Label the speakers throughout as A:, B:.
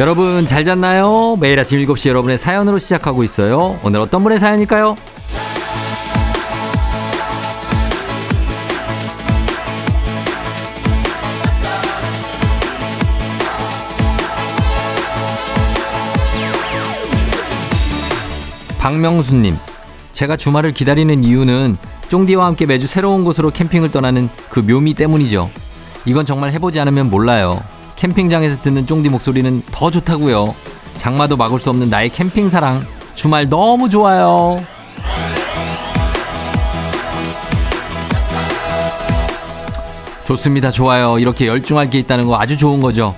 A: 여러분 잘 잤나요? 매일 아침 7시 여러분의 사연으로 시작하고 있어요. 오늘 어떤 분의 사연일까요? 박명수님, 제가 주말을 기다리는 이유는 쫑디와 함께 매주 새로운 곳으로 캠핑을 떠나는 그 묘미 때문이죠. 이건 정말 해보지 않으면 몰라요. 캠핑장에서 듣는 쫑디 목소리는 더 좋다고요. 장마도 막을 수 없는 나의 캠핑 사랑. 주말 너무 좋아요. 좋습니다. 좋아요. 이렇게 열중할 게 있다는 거 아주 좋은 거죠.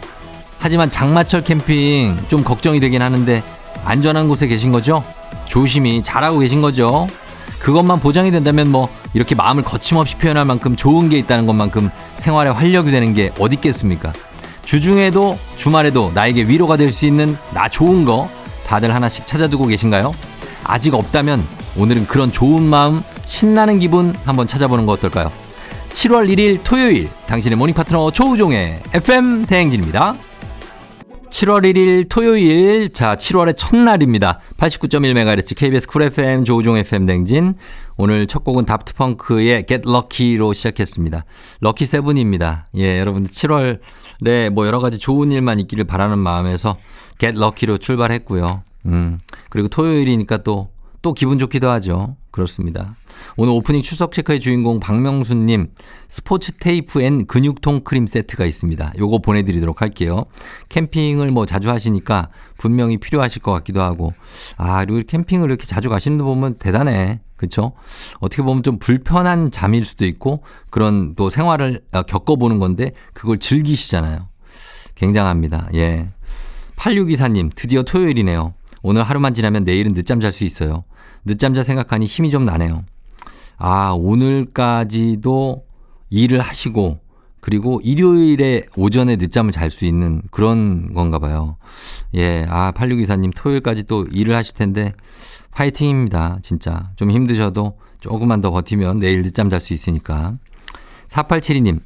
A: 하지만 장마철 캠핑 좀 걱정이 되긴 하는데 안전한 곳에 계신 거죠? 조심히 잘하고 계신 거죠? 그것만 보장이 된다면 뭐 이렇게 마음을 거침없이 표현할 만큼 좋은 게 있다는 것만큼 생활에 활력이 되는 게 어디 있겠습니까? 주중에도 주말에도 나에게 위로가 될 수 있는 나 좋은 거 다들 하나씩 찾아두고 계신가요? 아직 없다면 오늘은 그런 좋은 마음, 신나는 기분 한번 찾아보는 거 어떨까요? 7월 1일 토요일 당신의 모닝 파트너 조우종의 FM 대행진입니다. 7월 1일 토요일 자 7월의 첫날입니다. 89.1MHz KBS 쿨 FM 조우종 FM 대행진 오늘 첫 곡은 다프트펑크의 Get Lucky로 시작했습니다. 럭키 세븐입니다. 예, 여러분 7월에 뭐 여러 가지 좋은 일만 있기를 바라는 마음에서 Get Lucky로 출발했고요. 음. 그리고 토요일이니까 또 또 기분 좋기도 하죠. 그렇습니다. 오늘 오프닝 출석 체크의 주인공 박명수님 스포츠 테이프 and 근육통 크림 세트가 있습니다. 요거 보내드리도록 할게요. 캠핑을 뭐 자주 하시니까 분명히 필요하실 것 같기도 하고 아 그리고 캠핑을 이렇게 자주 가시는 분 보면 대단해. 그렇죠? 어떻게 보면 좀 불편한 잠일 수도 있고 그런 또 생활을 어, 겪어보는 건데 그걸 즐기시잖아요. 굉장합니다. 예. 8624님 드디어 토요일이네요. 오늘 하루만 지나면 내일은 늦잠 잘 수 있어요. 늦잠 자 생각하니 힘이 좀 나네요. 아, 오늘까지도 일을 하시고 그리고 일요일에 오전에 늦잠을 잘 수 있는 그런 건가 봐요. 예, 아, 8624님 토요일까지 또 일을 하실 텐데 화이팅입니다. 진짜. 좀 힘드셔도 조금만 더 버티면 내일 늦잠 잘 수 있으니까. 4872님,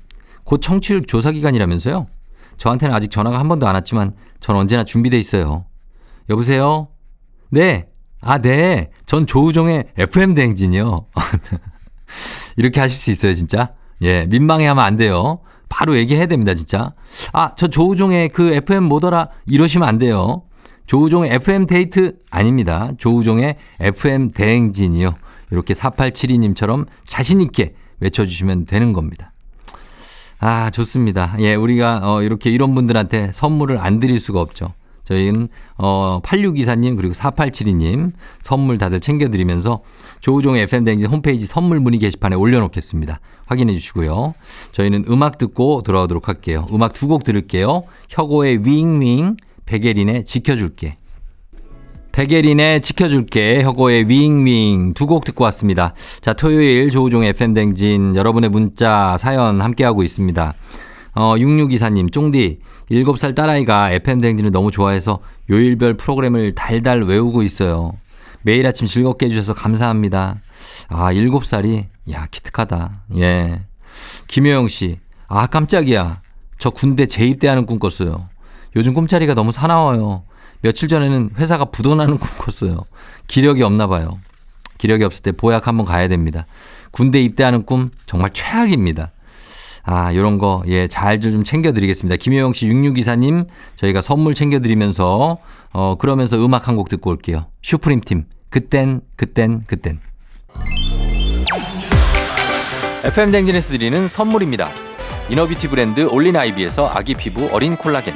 A: 곧 청취율 조사 기간이라면서요? 저한테는 아직 전화가 한 번도 안 왔지만 전 언제나 준비돼 있어요. 여보세요? 네. 아, 네. 전 조우종의 FM 대행진이요. 이렇게 하실 수 있어요, 진짜. 예, 민망해 하면 안 돼요. 바로 얘기해야 됩니다, 진짜. 아, 저 조우종의 그 FM 뭐더라? 이러시면 안 돼요. 조우종의 FM 데이트 아닙니다. 조우종의 FM 대행진이요. 이렇게 4872님처럼 자신있게 외쳐주시면 되는 겁니다. 아, 좋습니다. 예, 우리가 어, 이렇게 이런 분들한테 선물을 안 드릴 수가 없죠. 저희는 어 8624님 그리고 4872님 선물 다들 챙겨드리면서 조우종의 FM대행진 홈페이지 선물 문의 게시판에 올려놓겠습니다. 확인해 주시고요. 저희는 음악 듣고 돌아오도록 할게요. 음악 두 곡 들을게요. 혁오의 윙윙, 백예린의 지켜줄게. 백예린의 지켜줄게, 혁오의 윙윙 두 곡 듣고 왔습니다. 자, 토요일 조우종의 FM댕진 여러분의 문자 사연 함께하고 있습니다. 어, 6624님, 쫑디, 7살 딸아이가 FM대행진을 너무 좋아해서 요일별 프로그램을 달달 외우고 있어요. 매일 아침 즐겁게 해주셔서 감사합니다. 아, 7살이, 야, 기특하다. 예. 김효영 씨, 아, 깜짝이야. 저 군대 재입대하는 꿈 꿨어요. 요즘 꿈자리가 너무 사나워요. 며칠 전에는 회사가 부도나는 꿈 꿨어요. 기력이 없나 봐요. 기력이 없을 때 보약 한번 가야 됩니다. 군대 입대하는 꿈 정말 최악입니다. 아, 요런 거, 예, 잘 좀 챙겨드리겠습니다. 김효영 씨 6624님, 저희가 선물 챙겨드리면서, 어, 그러면서 음악 한 곡 듣고 올게요. 슈프림 팀, 그땐, 그땐, 그땐. FM 대행진에서 드리는 선물입니다. inner beauty 브랜드 올린 아이비에서 아기 피부 어린 콜라겐.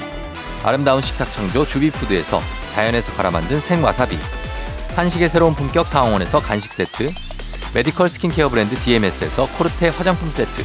A: 아름다운 식탁 창조 주비푸드에서 자연에서 갈아 만든 생와사비. 한식의 새로운 품격 상황원에서 간식 세트. 메디컬 스킨케어 브랜드 DMS에서 코르테 화장품 세트.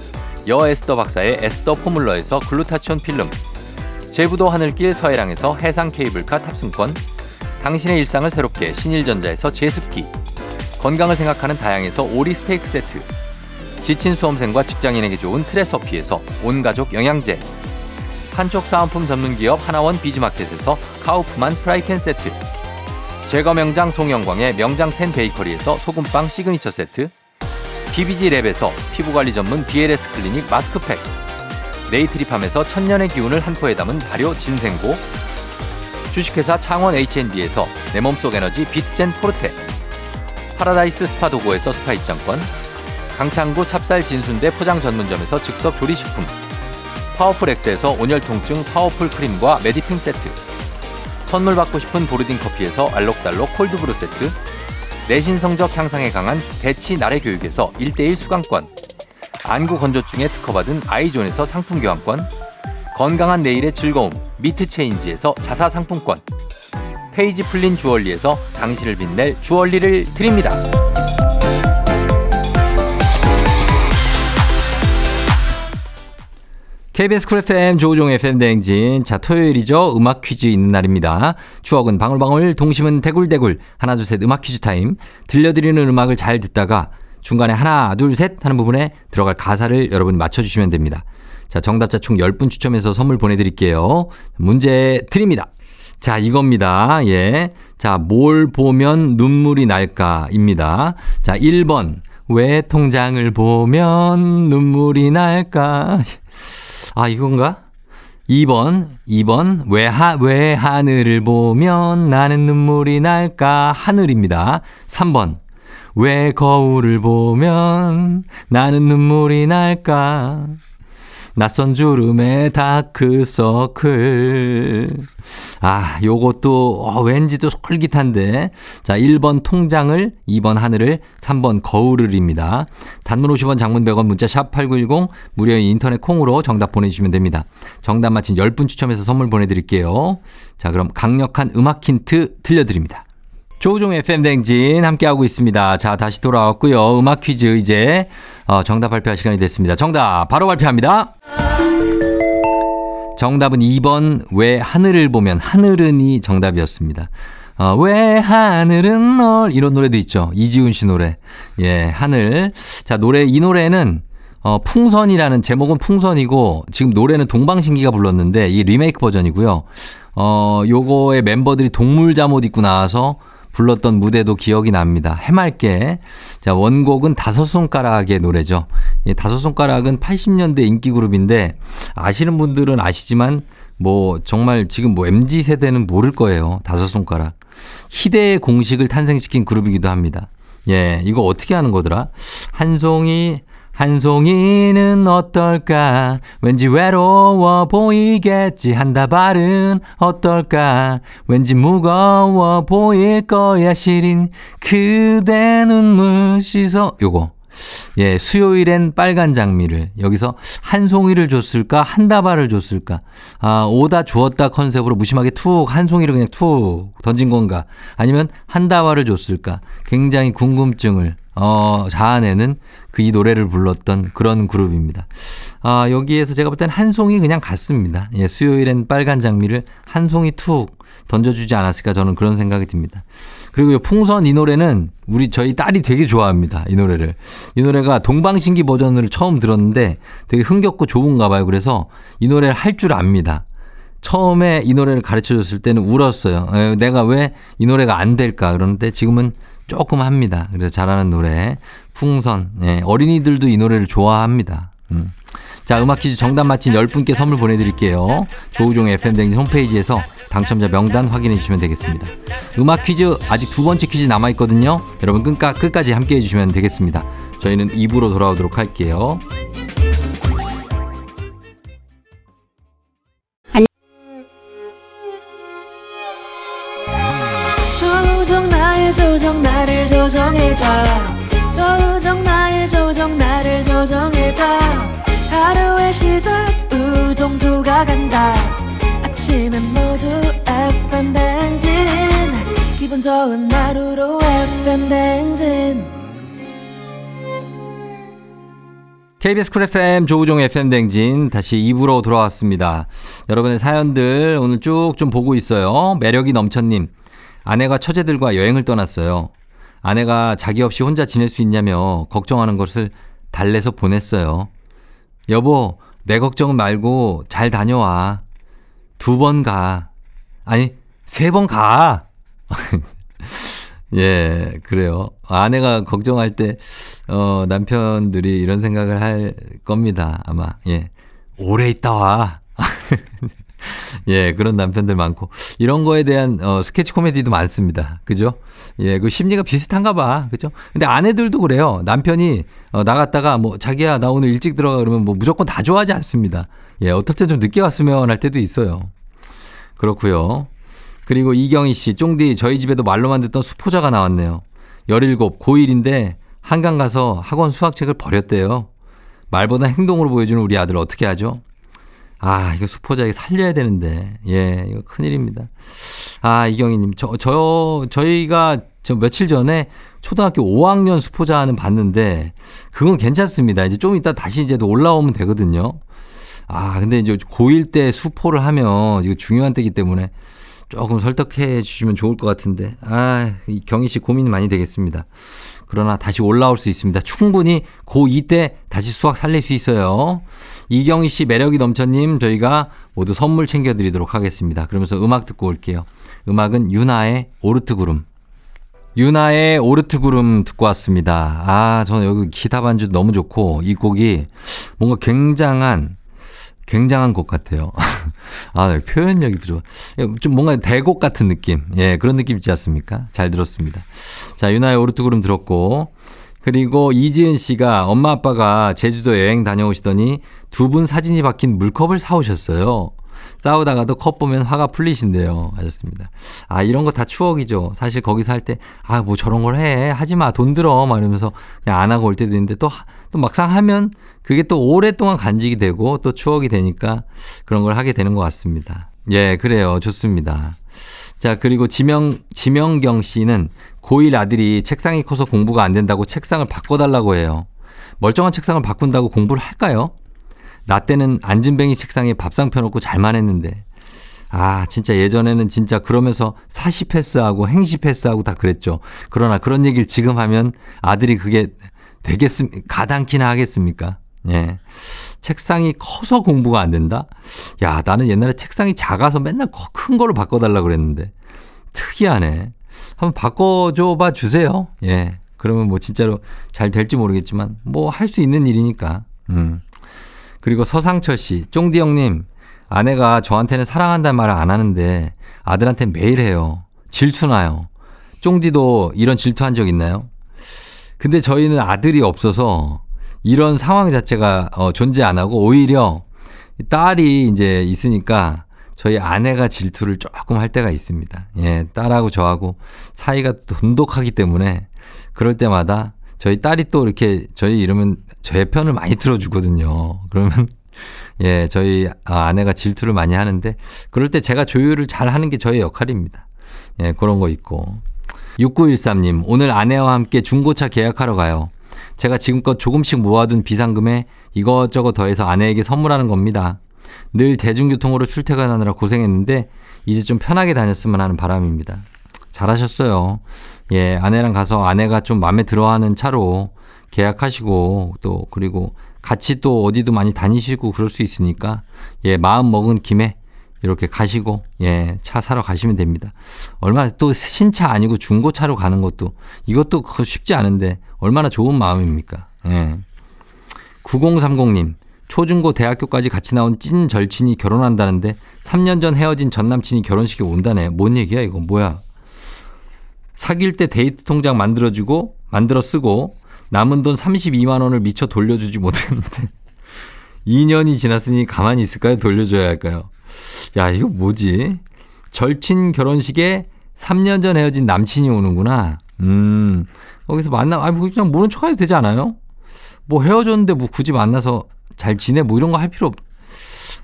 A: 여에스더 박사의 에스더 포뮬러에서 글루타치온 필름 제부도 하늘길 서해랑에서 해상 케이블카 탑승권, 당신의 일상을 새롭게 신일전자에서 제습기, 건강을 생각하는 다양에서 오리 스테이크 세트, 지친 수험생과 직장인에게 좋은 트레서피에서 온가족 영양제, 판촉 사은품 전문 기업 하나원 비즈마켓에서 카우프만 프라이팬 세트, 제과 명장 송영광의 명장텐 베이커리에서 소금빵 시그니처 세트, BBG 랩에서 피부관리 전문 BLS 클리닉 마스크팩, 네이트리팜에서 천년의 기운을 한 포에 담은 발효 진생고, 주식회사 창원 H&B에서 내 몸속 에너지 비트젠 포르테, 파라다이스 스파 도고에서 스파 입장권, 강창구 찹쌀 진순대 포장 전문점에서 즉석 조리식품, 파워풀 엑스에서 온열 통증 파워풀 크림과 메디핑 세트, 선물 받고 싶은 보르딘 커피에서 알록달록 콜드브루 세트, 내신 성적 향상에 강한 대치 나래 교육에서 1대1 수강권, 안구 건조증에 특허받은 아이존에서 상품 교환권, 건강한 내일의 즐거움 미트 체인지에서 자사 상품권, 페이지 플린 주얼리에서 당신을 빛낼 주얼리를 드립니다. KBS 쿨 FM 조우종 FM 대행진. 자, 토요일이죠. 음악 퀴즈 있는 날입니다. 추억은 방울방울, 동심은 대굴대굴. 하나, 둘, 셋 음악 퀴즈 타임. 들려드리는 음악을 잘 듣다가 중간에 하나, 둘, 셋 하는 부분에 들어갈 가사를 여러분 맞춰주시면 됩니다. 자, 정답자 총 10분 추첨해서 선물 보내드릴게요. 문제 드립니다. 자, 이겁니다. 예. 자, 뭘 보면 눈물이 날까?입니다. 자, 1번. 왜 통장을 보면 눈물이 날까? 아, 이건가? 2번, 2번, 왜 하, 왜 하늘을 보면 나는 눈물이 날까? 하늘입니다. 3번, 왜 거울을 보면 나는 눈물이 날까? 낯선 주름의 다크서클. 아, 요것도, 어, 왠지 또 솔깃한데. 자, 1번 통장을, 2번 하늘을, 3번 거울을입니다. 단문 50원 장문 100원 문자 샵8910 무료인 인터넷 콩으로 정답 보내주시면 됩니다. 정답 맞힌 10분 추첨해서 선물 보내드릴게요. 자, 그럼 강력한 음악 힌트 들려드립니다. 조우종 FM 댕진 함께하고 있습니다. 자, 다시 돌아왔고요. 음악 퀴즈 이제 어, 정답 발표할 시간이 됐습니다. 정답 바로 발표합니다. 정답은 2번 왜 하늘을 보면 하늘은이 정답이었습니다. 어, 왜 하늘은 널 이런 노래도 있죠. 이지훈 씨 노래. 예, 하늘. 자, 노래 이 노래는 어, 풍선이라는 제목은 풍선이고 지금 노래는 동방신기가 불렀는데 이 리메이크 버전이고요. 어, 요거의 멤버들이 동물 잠옷 입고 나와서 불렀던 무대도 기억이 납니다. 해맑게. 자, 원곡은 다섯 손가락의 노래죠. 이 다섯 손가락은 80년대 인기 그룹인데 아시는 분들은 아시지만 뭐 정말 지금 뭐 MZ 세대는 모를 거예요. 다섯 손가락. 희대의 공식을 탄생시킨 그룹이기도 합니다. 예, 이거 어떻게 하는 거더라? 한 송이 한 송이는 어떨까? 왠지 외로워 보이겠지. 한 다발은 어떨까? 왠지 무거워 보일 거야. 시린 그대 눈물 씻어. 요거. 예, 수요일엔 빨간 장미를 여기서 한 송이를 줬을까 한 다발을 줬을까 아 오다 주었다 컨셉으로 무심하게 툭 한 송이를 그냥 툭 던진 건가 아니면 한 다발을 줬을까 굉장히 궁금증을 어 자아내는 그 이 노래를 불렀던 그런 그룹입니다. 아 여기에서 제가 볼 땐 한 송이 그냥 갔습니다. 예, 수요일엔 빨간 장미를 한 송이 툭 던져주지 않았을까 저는 그런 생각이 듭니다. 그리고 풍선 이 노래는 우리 저희 딸이 되게 좋아합니다. 이 노래를. 이 노래가 동방신기 버전을 처음 들었는데 되게 흥겹고 좋은가 봐요. 그래서 이 노래를 할 줄 압니다. 처음에 이 노래를 가르쳐 줬을 때는 울었어요. 내가 왜 이 노래가 안 될까? 그런데 지금은 조금 합니다. 그래서 잘하는 노래. 풍선. 예, 어린이들도 이 노래를 좋아합니다. 음. 자, 음악 퀴즈 정답 맞힌 10분께 선물 보내드릴게요. 조우종 FM댕진 홈페이지에서 당첨자 명단 확인해 주시면 되겠습니다. 음악 퀴즈 아직 두 번째 퀴즈 남아있거든요. 여러분 끝까, 끝까지 함께 해 주시면 되겠습니다. 저희는 2부로 돌아오도록 할게요.
B: 조정 나를 조정해줘 조정 나의 조정 나를 조정해줘 하루의 시절 우정조가 간다 아침엔 모두 FM 댕진 기분 좋은 하루로 FM 댕진
A: KBS 쿨 FM 조우종 FM 댕진 다시 2부로 돌아왔습니다. 여러분의 사연들 오늘 쭉 좀 보고 있어요. 매력이 넘쳐님. 아내가 처제들과 여행을 떠났어요. 아내가 자기 없이 혼자 지낼 수 있냐며 걱정하는 것을 달래서 보냈어요. 여보, 내 걱정 말고 잘 다녀와. 두 번 가. 아니, 세 번 가. 예, 그래요. 아내가 걱정할 때, 어, 남편들이 이런 생각을 할 겁니다. 아마, 예. 오래 있다 와. 예, 그런 남편들 많고. 이런 거에 대한, 어, 스케치 코미디도 많습니다. 그죠? 예, 그 심리가 비슷한가 봐. 그죠? 근데 아내들도 그래요. 남편이, 어, 나갔다가 뭐, 자기야, 나 오늘 일찍 들어가 그러면 뭐 무조건 다 좋아하지 않습니다. 예, 어떨 때 좀 늦게 왔으면 할 때도 있어요. 그렇고요 그리고 이경희 씨, 쫑디 저희 집에도 말로만 듣던 수포자가 나왔네요. 17, 고1인데 한강 가서 학원 수학책을 버렸대요. 말보다 행동으로 보여주는 우리 아들 어떻게 하죠? 아, 이거 수포자에게 살려야 되는데. 예, 이거 큰일입니다. 아, 이경희 님, 저, 저, 저희가 저 며칠 전에 초등학교 5학년 수포자 하는 봤는데, 그건 괜찮습니다. 이제 좀 이따 다시 이제 올라오면 되거든요. 아, 근데 이제 고1 때 수포를 하면 이거 중요한 때이기 때문에 조금 설득해 주시면 좋을 것 같은데, 아, 이 경희 씨 고민이 많이 되겠습니다. 그러나 다시 올라올 수 있습니다. 충분히 고2 때 다시 수학 살릴 수 있어요. 이경희 씨 매력이 넘쳐님 저희가 모두 선물 챙겨드리도록 하겠습니다. 그러면서 음악 듣고 올게요. 음악은 유나의 오르트 구름. 유나의 오르트 구름 듣고 왔습니다. 아, 저는 여기 기타 반주 너무 좋고 이 곡이 뭔가 굉장한 굉장한 곡 같아요. 아, 네, 표현력이 좋아. 좀 뭔가 대곡 같은 느낌. 예, 그런 느낌 있지 않습니까? 잘 들었습니다. 자, 유나의 오르트 구름 들었고. 그리고 이지은 씨가 엄마 아빠가 제주도 여행 다녀오시더니 두 분 사진이 박힌 물컵을 사오셨어요. 싸우다가도 컵 보면 화가 풀리신대요. 하셨습니다. 아, 이런 거 다 추억이죠. 사실 거기서 할 때, 아, 뭐 저런 걸 해. 하지 마. 돈 들어. 막 이러면서 그냥 안 하고 올 때도 있는데 또, 또 막상 하면 그게 또 오랫동안 간직이 되고 또 추억이 되니까 그런 걸 하게 되는 것 같습니다. 예, 그래요. 좋습니다. 자, 그리고 지명, 지명경 씨는 고1 아들이 책상이 커서 공부가 안 된다고 책상을 바꿔달라고 해요. 멀쩡한 책상을 바꾼다고 공부를 할까요? 나 때는 안진뱅이 책상에 밥상 펴놓고 잘만 했는데. 아, 진짜 예전에는 진짜 그러면서 사시 패스하고 행시 패스하고 다 그랬죠. 그러나 그런 얘기를 지금 하면 아들이 그게 되겠습, 가당키나 하겠습니까? 예. 책상이 커서 공부가 안 된다? 야, 나는 옛날에 책상이 작아서 맨날 큰 걸로 바꿔달라 그랬는데. 특이하네. 한번 바꿔줘 봐 주세요. 예. 그러면 뭐 진짜로 잘 될지 모르겠지만 뭐 할 수 있는 일이니까. 음. 그리고 서상철 씨, 쫑디 형님, 아내가 저한테는 사랑한다는 말을 안 하는데 아들한테 매일 해요. 질투나요. 쫑디도 이런 질투한 적 있나요? 근데 저희는 아들이 없어서 이런 상황 자체가 어, 존재 안 하고 오히려 딸이 이제 있으니까 저희 아내가 질투를 조금 할 때가 있습니다. 예, 딸하고 저하고 사이가 돈독하기 때문에 그럴 때마다 저희 딸이 또 이렇게 저희 이러면 제 편을 많이 들어주거든요. 그러면 예, 저희 아내가 질투를 많이 하는데 그럴 때 제가 조율을 잘 하는 게 저의 역할입니다. 예, 그런 거 있고. 6913님, 오늘 아내와 함께 중고차 계약하러 가요. 제가 지금껏 조금씩 모아둔 비상금에 이것저것 더해서 아내에게 선물하는 겁니다. 늘 대중교통으로 출퇴근하느라 고생했는데 이제 좀 편하게 다녔으면 하는 바람입니다. 잘하셨어요. 예, 아내랑 가서 아내가 좀 마음에 들어 하는 차로 계약하시고 또 그리고 같이 또 어디도 많이 다니시고 그럴 수 있으니까 예, 마음 먹은 김에 이렇게 가시고 예, 차 사러 가시면 됩니다. 얼마나 또 신차 아니고 중고차로 가는 것도 이것도 쉽지 않은데 얼마나 좋은 마음입니까? 예. 9030님 초중고 대학교까지 같이 나온 찐 절친이 결혼한다는데 3년 전 헤어진 전 남친이 결혼식에 온다네. 뭔 얘기야 이거 뭐야? 사귈 때 데이트 통장 만들어주고 만들어 쓰고 남은 돈 32만 원을 미처 돌려주지 못했는데 2년이 지났으니 가만히 있을까요? 돌려줘야 할까요? 야 이거 뭐지? 절친 결혼식에 3년 전 헤어진 남친이 오는구나. 음 거기서 만나 아니 뭐 그냥 모른 척해도 되지 않아요? 뭐 헤어졌는데 뭐 굳이 만나서 잘 지내 뭐 이런 거 할 필요 없.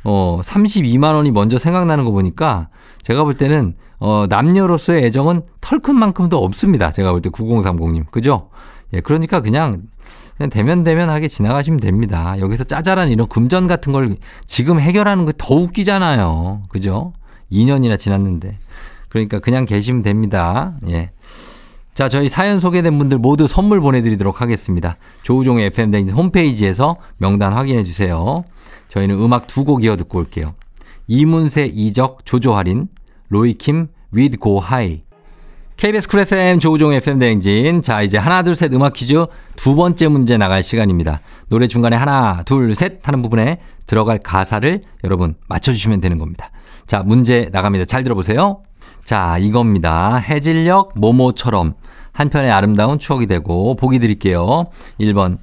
A: 어 32만 원이 먼저 생각나는 거 보니까 제가 볼 때는 어, 남녀로서의 애정은 털큰 만큼도 없습니다. 제가 볼 때 9030님. 그죠? 예, 그러니까 그냥 그냥 대면대면하게 지나가시면 됩니다. 여기서 짜잘한 이런 금전 같은 걸 지금 해결하는 거더 웃기잖아요. 그죠? 2년이나 지났는데. 그러니까 그냥 계시면 됩니다. 예. 자, 저희 사연 소개된 분들 모두 선물 보내드리도록 하겠습니다. 조우종의 FM댕진 홈페이지에서 명단 확인해 주세요. 저희는 음악 두 곡 이어 듣고 올게요. 이문세, 이적, 조조할인, 로이킴, We Go High. KBS 쿨 FM 조우종 FM 대행진. 자, 이제 하나, 둘, 셋 음악 퀴즈 두 번째 문제 나갈 시간입니다. 노래 중간에 하나, 둘, 셋 하는 부분에 들어갈 가사를 여러분 맞춰주시면 되는 겁니다. 자, 문제 나갑니다. 잘 들어보세요. 자, 이겁니다. 해질녘 모모처럼 한편의 아름다운 추억이 되고 보기 드릴게요. 1번.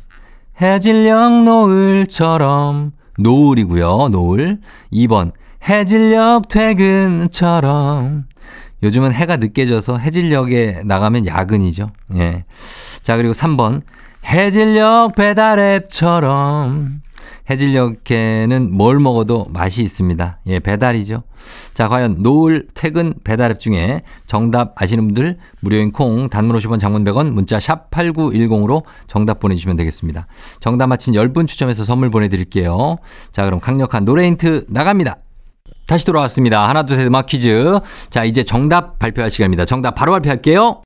A: 해질녘 노을처럼 노을이고요. 노을. 2번. 해질녘 퇴근처럼 요즘은 해가 늦게 져서 해질녘에 나가면 야근이죠. 예. 자, 그리고 3번. 해질녘 배달앱처럼. 해질녘에는 뭘 먹어도 맛이 있습니다. 예, 배달이죠. 자, 과연 노을 퇴근 배달앱 중에 정답 아시는 분들 무료인 콩 단문 50원 장문 100원 문자 샵 8910으로 정답 보내주시면 되겠습니다. 정답 맞힌 10분 추첨해서 선물 보내드릴게요. 자, 그럼 강력한 노래 힌트 나갑니다. 다시 돌아왔습니다. 하나, 둘, 셋 음악 퀴즈. 자, 이제 정답 발표할 시간입니다. 정답 바로 발표할게요.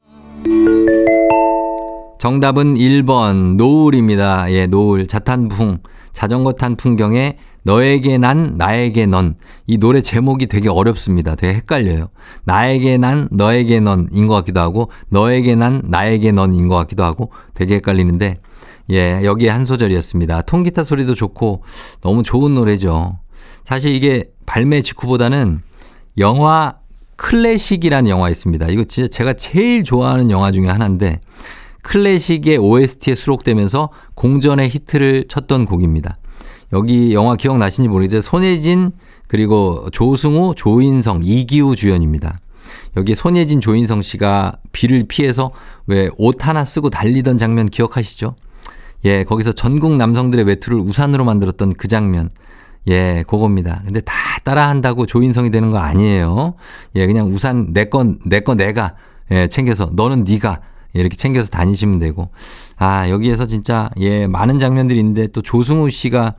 A: 정답은 1번 노을입니다. 예, 노을 자탄풍 자전거 탄 풍경에 너에게 난 나에게 넌 이 노래 제목이 되게 어렵습니다. 되게 헷갈려요. 나에게 난 너에게 넌인 것 같기도 하고 너에게 난 나에게 넌인 것 같기도 하고 되게 헷갈리는데 예 여기에 한 소절이었습니다. 통기타 소리도 좋고 너무 좋은 노래죠. 사실 이게 발매 직후보다는 영화 클래식이라는 영화 있습니다. 이거 진짜 제가 제일 좋아하는 영화 중에 하나인데 클래식의 OST에 수록되면서 공전의 히트를 쳤던 곡입니다. 여기 영화 기억나시는지 모르겠는데 손예진 그리고 조승우, 조인성, 이기우 주연입니다. 여기 손예진, 조인성 씨가 비를 피해서 왜 옷 하나 쓰고 달리던 장면 기억하시죠? 예, 거기서 전국 남성들의 외투를 우산으로 만들었던 그 장면. 예, 그겁니다. 근데 다 따라한다고 조인성이 되는 거 아니에요. 예, 그냥 우산 내 건, 내거 내가, 예, 챙겨서, 너는 네가 이렇게 챙겨서 다니시면 되고. 아, 여기에서 진짜, 예, 많은 장면들이 있는데 또 조승우 씨가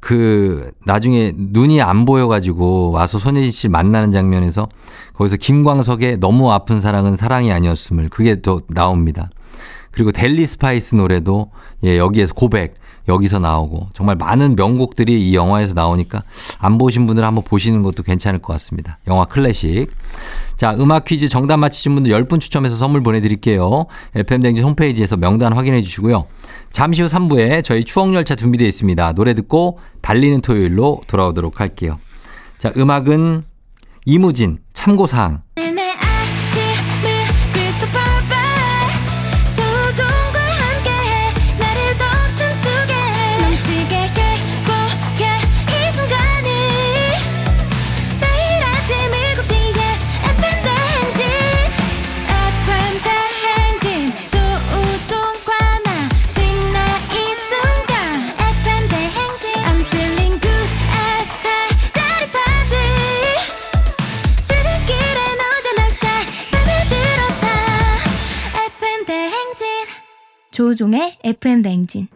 A: 그 나중에 눈이 안 보여가지고 와서 손예진 씨 만나는 장면에서 거기서 김광석의 너무 아픈 사랑은 사랑이 아니었음을 그게 또 나옵니다. 그리고 델리 스파이스 노래도 예, 여기에서 고백 여기서 나오고 정말 많은 명곡들이 이 영화에서 나오니까 안 보신 분들 한번 보시는 것도 괜찮을 것 같습니다. 영화 클래식. 자, 음악 퀴즈 정답 맞히신 분들 10분 추첨해서 선물 보내드릴게요. FM댕진 홈페이지에서 명단 확인해 주시고요. 잠시 후 3부에 저희 추억열차 준비되어 있습니다. 노래 듣고 달리는 토요일로 돌아오도록 할게요. 자, 음악은 이무진 참고사항.
B: 조종의 FM 대행진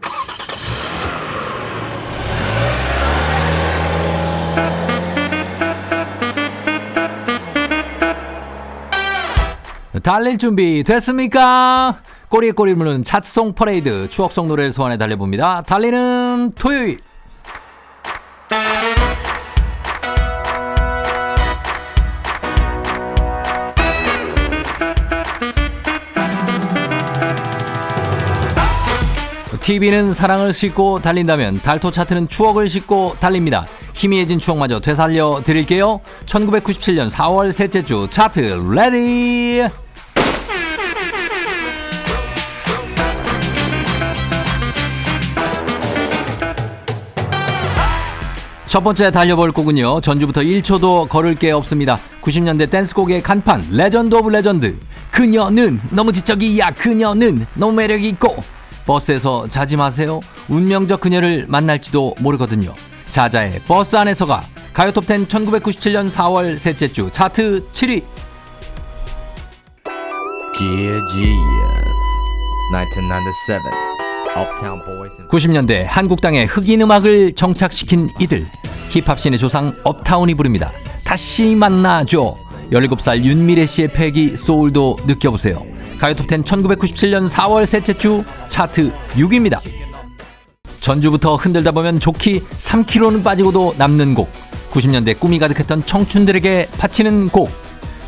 A: 달릴 준비 됐습니까? 꼬리에 꼬리 물는 차트송 퍼레이드 추억송 노래를 소환해 달려봅니다. 달리는 토요일. TV는 사랑을 싣고 달린다면 달토 차트는 추억을 싣고 달립니다. 희미해진 추억마저 되살려 드릴게요. 1997년 4월 셋째 주 차트 ready! 첫 번째 달려볼 곡은요. 전주부터 1초도 거를 게 없습니다. 90년대 댄스곡의 간판 legend of legend. 그녀는 너무 지적이야. 그녀는 너무 매력이 있고 버스에서 자지 마세요. 운명적 그녀를 만날지도 모르거든요. 자자의 버스 안에서가 가요톱10 1997년 4월 셋째 주 차트 7위.
C: Dear Genius 1997 Uptown Boys and
A: 90년대 한국 땅에 흑인 음악을 정착시킨 이들 힙합씬의 조상 업타운이 부릅니다. 다시 만나죠. 17살 윤미래 씨의 패기 소울도 느껴보세요. 가요톱10 1997년 4월 셋째 주 차트 6위입니다. 전주부터 흔들다 보면 좋기 3kg는 빠지고도 남는 곡. 90년대 꿈이 가득했던 청춘들에게 바치는 곡.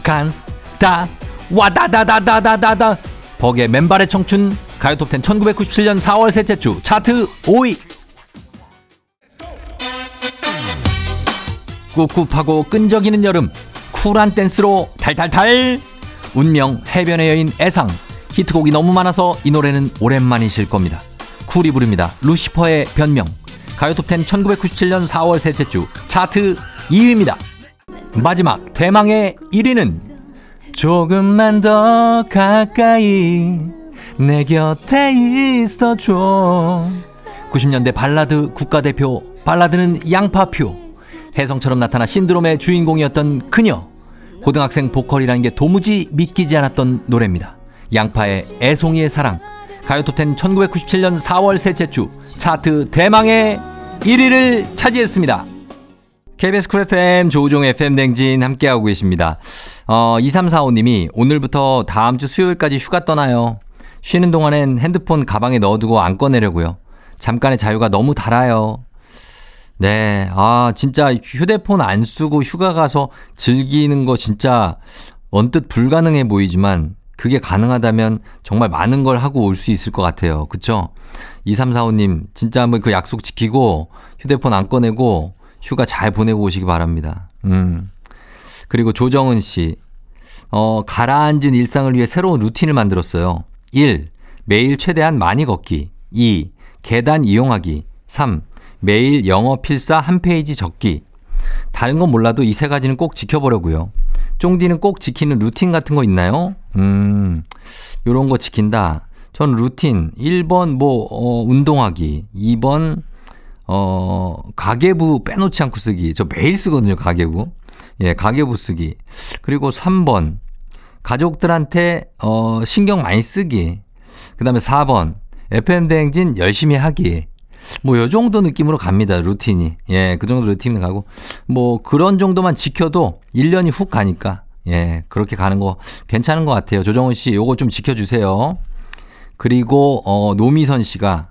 A: 간 다 와다다다다다다다. 버게 맨발의 청춘 가요톱10 1997년 4월 셋째 주 차트 5위. 꿉꿉하고 끈적이는 여름 쿨한 댄스로 달달달 운명 해변의 여인 애상. 히트곡이 너무 많아서 이 노래는 오랜만이실 겁니다. 쿨이 부릅니다. 루시퍼의 변명. 가요톱10 1997년 4월 셋째 주 차트 2위입니다. 마지막 대망의 1위는 조금만 더 가까이 내 곁에 있어줘. 90년대 발라드 국가대표 발라드는 양파표. 혜성처럼 나타나 신드롬의 주인공이었던 그녀 고등학생 보컬이라는 게 도무지 믿기지 않았던 노래입니다 양파의 애송이의 사랑 가요톱10 1997년 4월 셋째 주 차트 대망의 1위를 차지했습니다 KBS 쿨 FM 조우종 FM 댕진 함께하고 계십니다. 어, 2345님이 오늘부터 다음 주 수요일까지 휴가 떠나요. 쉬는 동안엔 핸드폰 가방에 넣어두고 안 꺼내려고요. 잠깐의 자유가 너무 달아요. 네, 아, 진짜 휴대폰 안 쓰고 휴가 가서 즐기는 거 진짜 언뜻 불가능해 보이지만 그게 가능하다면 정말 많은 걸 하고 올 수 있을 것 같아요. 그쵸? 2345님, 진짜 한번 그 약속 지키고 휴대폰 안 꺼내고 휴가 잘 보내고 오시기 바랍니다. 음. 그리고 조정은 씨, 어, 가라앉은 일상을 위해 새로운 루틴을 만들었어요. 1. 매일 최대한 많이 걷기. 2. 계단 이용하기. 3. 매일 영어 필사 한 페이지 적기. 다른 건 몰라도 이 세 가지는 꼭 지켜보려고요. 쫑디는 꼭 지키는 루틴 같은 거 있나요? 음, 요런 거 지킨다. 전 루틴 1번 뭐, 어, 운동하기. 2번, 어, 가계부 빼놓지 않고 쓰기. 저 매일 쓰거든요, 가계부. 예, 가계부 쓰기. 그리고 3번, 가족들한테, 어, 신경 많이 쓰기. 그 다음에 4번, FM대행진 열심히 하기. 뭐, 요 정도 느낌으로 갑니다, 루틴이. 예, 그 정도 루틴이 가고. 뭐, 그런 정도만 지켜도 1년이 훅 가니까. 예, 그렇게 가는 거 괜찮은 것 같아요. 조정훈 씨, 요거 좀 지켜주세요. 그리고, 어, 노미선 씨가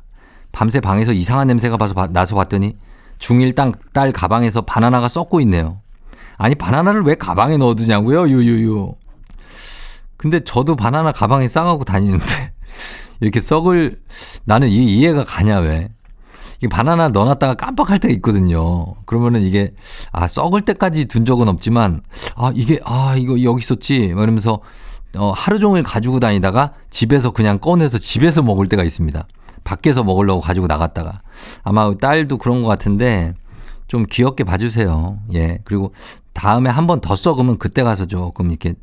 A: 밤새 방에서 이상한 냄새가 봐서 봐- 나서 봤더니 중1 딸, 딸 가방에서 바나나가 썩고 있네요. 아니, 바나나를 왜 가방에 넣어두냐고요? 유유유. 근데 저도 바나나 가방에 싸가고 다니는데 이렇게 썩을 나는 이 이해가 가냐 왜? 이 바나나 넣어놨다가 깜빡할 때가 있거든요. 그러면은 이게 아 썩을 때까지 둔 적은 없지만 아 이게 아 이거 여기 있었지 막 이러면서 어 하루 종일 가지고 다니다가 집에서 그냥 꺼내서 집에서 먹을 때가 있습니다. 밖에서 먹으려고 가지고 나갔다가 아마 딸도 그런 것 같은데 좀 귀엽게 봐주세요. 예 그리고 다음에 한 번 더 썩으면 그때 가서 조금 이렇게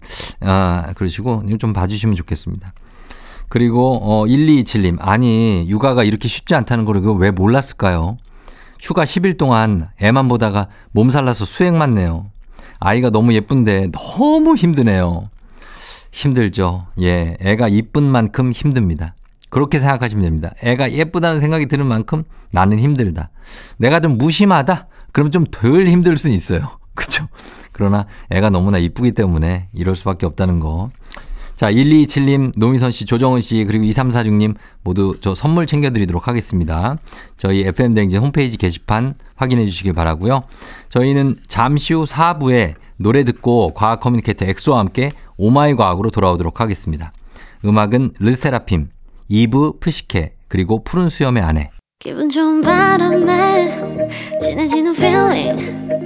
A: 아 그러시고 좀 봐주시면 좋겠습니다. 그리고 어 1227님 아니 육아가 이렇게 쉽지 않다는 걸 왜 몰랐을까요? 휴가 10일 동안 애만 보다가 몸살 나서 수액 맞네요. 아이가 너무 예쁜데 너무 힘드네요. 힘들죠. 예, 애가 이쁜 만큼 힘듭니다. 그렇게 생각하시면 됩니다. 애가 예쁘다는 생각이 드는 만큼 나는 힘들다. 내가 좀 무심하다? 그럼 좀 덜 힘들 수는 있어요. 그쵸? 그러나 애가 너무나 이쁘기 때문에 이럴 수밖에 없다는 거. 자, 127님, 노미선 씨, 조정은 씨, 그리고 2346님 모두 저 선물 챙겨드리도록 하겠습니다. 저희 FM대행진 홈페이지 게시판 확인해 주시길 바라고요 저희는 잠시 후 4부에 노래 듣고 과학 커뮤니케이터 엑소와 함께 oh my 과학으로 돌아오도록 하겠습니다. 음악은 르세라핌, 이브 프시케, 그리고 푸른 수염의 아내.
B: 기분 좋은 바람에 진해지는 feeling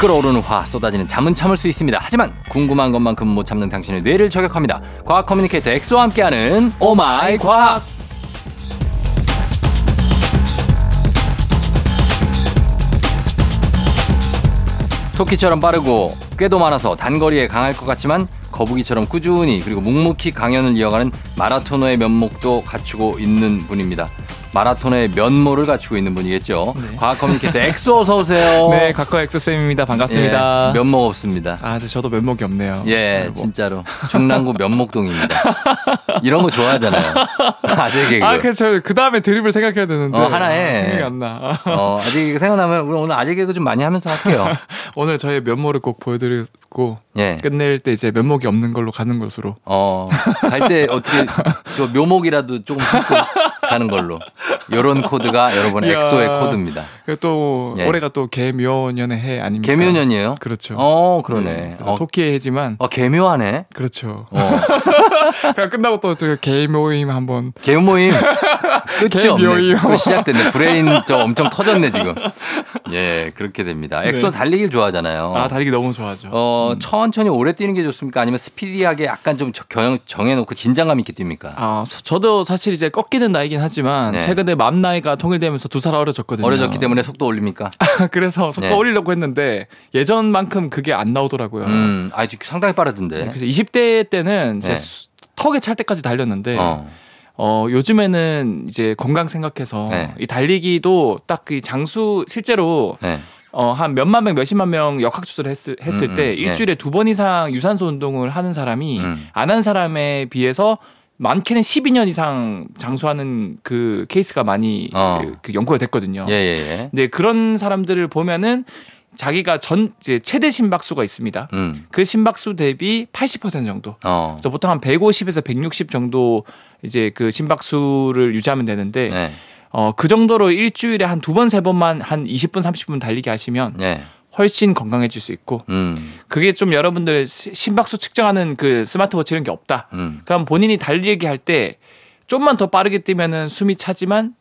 A: 끓어오르는 화 쏟아지는 잠은 참을 수 있습니다. 하지만 궁금한 것만큼 못 참는 당신의 뇌를 저격합니다. 과학 커뮤니케이터 엑소와 함께하는 oh my 과학. 토끼처럼 빠르고 꾀도 많아서 단거리에 강할 것 같지만 거북이처럼 꾸준히 그리고 묵묵히 강연을 이어가는 마라토너의 면목도 갖추고 있는 분입니다. 마라토너의 면모를 갖추고 있는 분이겠죠.
C: 네.
A: 과학 커뮤니케이터 엑소 어서 오세요.
C: 네, 각과 엑소 쌤입니다. 반갑습니다.
A: 예, 면목 없습니다.
C: 아, 근데 저도 면목이 없네요.
A: 예,
C: 아이고.
A: 진짜로 중랑구 면목동입니다. 이런 거 좋아하잖아요. 아재 개그.
C: 아, 그래서 그 다음에 드립을 생각해야 되는데.
A: 어, 하나 해.
C: 아, 생각이 안 나.
A: 어, 아재 개그 생각나면 우리 오늘 아재 개그 좀 많이 하면서 할게요.
C: 오늘 저의 면모를 꼭 보여드리고
A: 예.
C: 끝낼 때 이제 면목이 없는 걸로 가는 것으로.
A: 어, 갈 때 어떻게 저 묘목이라도 조금 심고 가는 걸로. 요런 코드가 여러분
C: 이야.
A: 엑소의 코드입니다.
C: 또
A: 예.
C: 올해가 또 개묘년의 해 아닙니까?
A: 개묘년이에요?
C: 그렇죠.
A: 어, 그러네.
C: 네,
A: 어,
C: 토끼의 해지만
A: 어, 개묘하네.
C: 그렇죠.
A: 어,
C: 그냥 끝나고 또저 개모임 한번
A: 개모임. 끝이 없네.
C: 개묘임.
A: 또 시작됐네. 브레인 저 엄청 터졌네, 지금. 예, 그렇게 됩니다. 엑소
C: 네.
A: 달리기를 좋아하잖아요.
C: 아 달리기 너무 좋아하죠.
A: 어, 천천히 오래 뛰는 게 좋습니까? 아니면 스피디하게 약간 좀 경- 정해놓고 긴장감 있게 뜁니까?
C: 아, 서- 저도 사실 이제 꺾이는 나이긴 하지만
A: 네.
C: 최근에 맘 나이가 통일되면서 두 살 어려졌거든요.
A: 어려졌기 때문에 속도 올립니까?
C: 그래서 속도
A: 네.
C: 올리려고 했는데 예전만큼 그게 안 나오더라고요.
A: 음, 아, 상당히 빠르던데.
C: 그래서 20대 때는
A: 네.
C: 제 수- 턱에 찰 때까지 달렸는데 어.
A: 어,
C: 요즘에는 이제 건강 생각해서
A: 네.
C: 이 달리기도 딱 그 장수 실제로
A: 네.
C: 어, 한 몇만 명, 몇십만 명 역학조사를 했을, 했을
A: 음, 음,
C: 때
A: 네.
C: 일주일에 두번 이상 유산소 운동을 하는 사람이
A: 음.
C: 안한 사람에 비해서 많게는 12년 이상 장수하는 그 케이스가 많이
A: 어.
C: 그, 그 연구가 됐거든요.
A: 예, 예, 예.
C: 근데 그런 사람들을 보면은 자기가 전 이제 최대 심박수가 있습니다.
A: 음,
C: 그 심박수 대비 80% 정도.
A: 어,
C: 그래서 보통 한 150에서 160 정도 이제 그 심박수를 유지하면 되는데
A: 네,
C: 어그 정도로 일주일에 한 두 번 세 번만 한 20분 30분 달리기 하시면
A: 네,
C: 훨씬 건강해질 수 있고
A: 음,
C: 그게 좀 여러분들 시- 심박수 측정하는 그 스마트워치 이런 게 없다.
A: 음,
C: 그럼 본인이 달리기 할 때 좀만 더 빠르게 뛰면은 숨이 차지만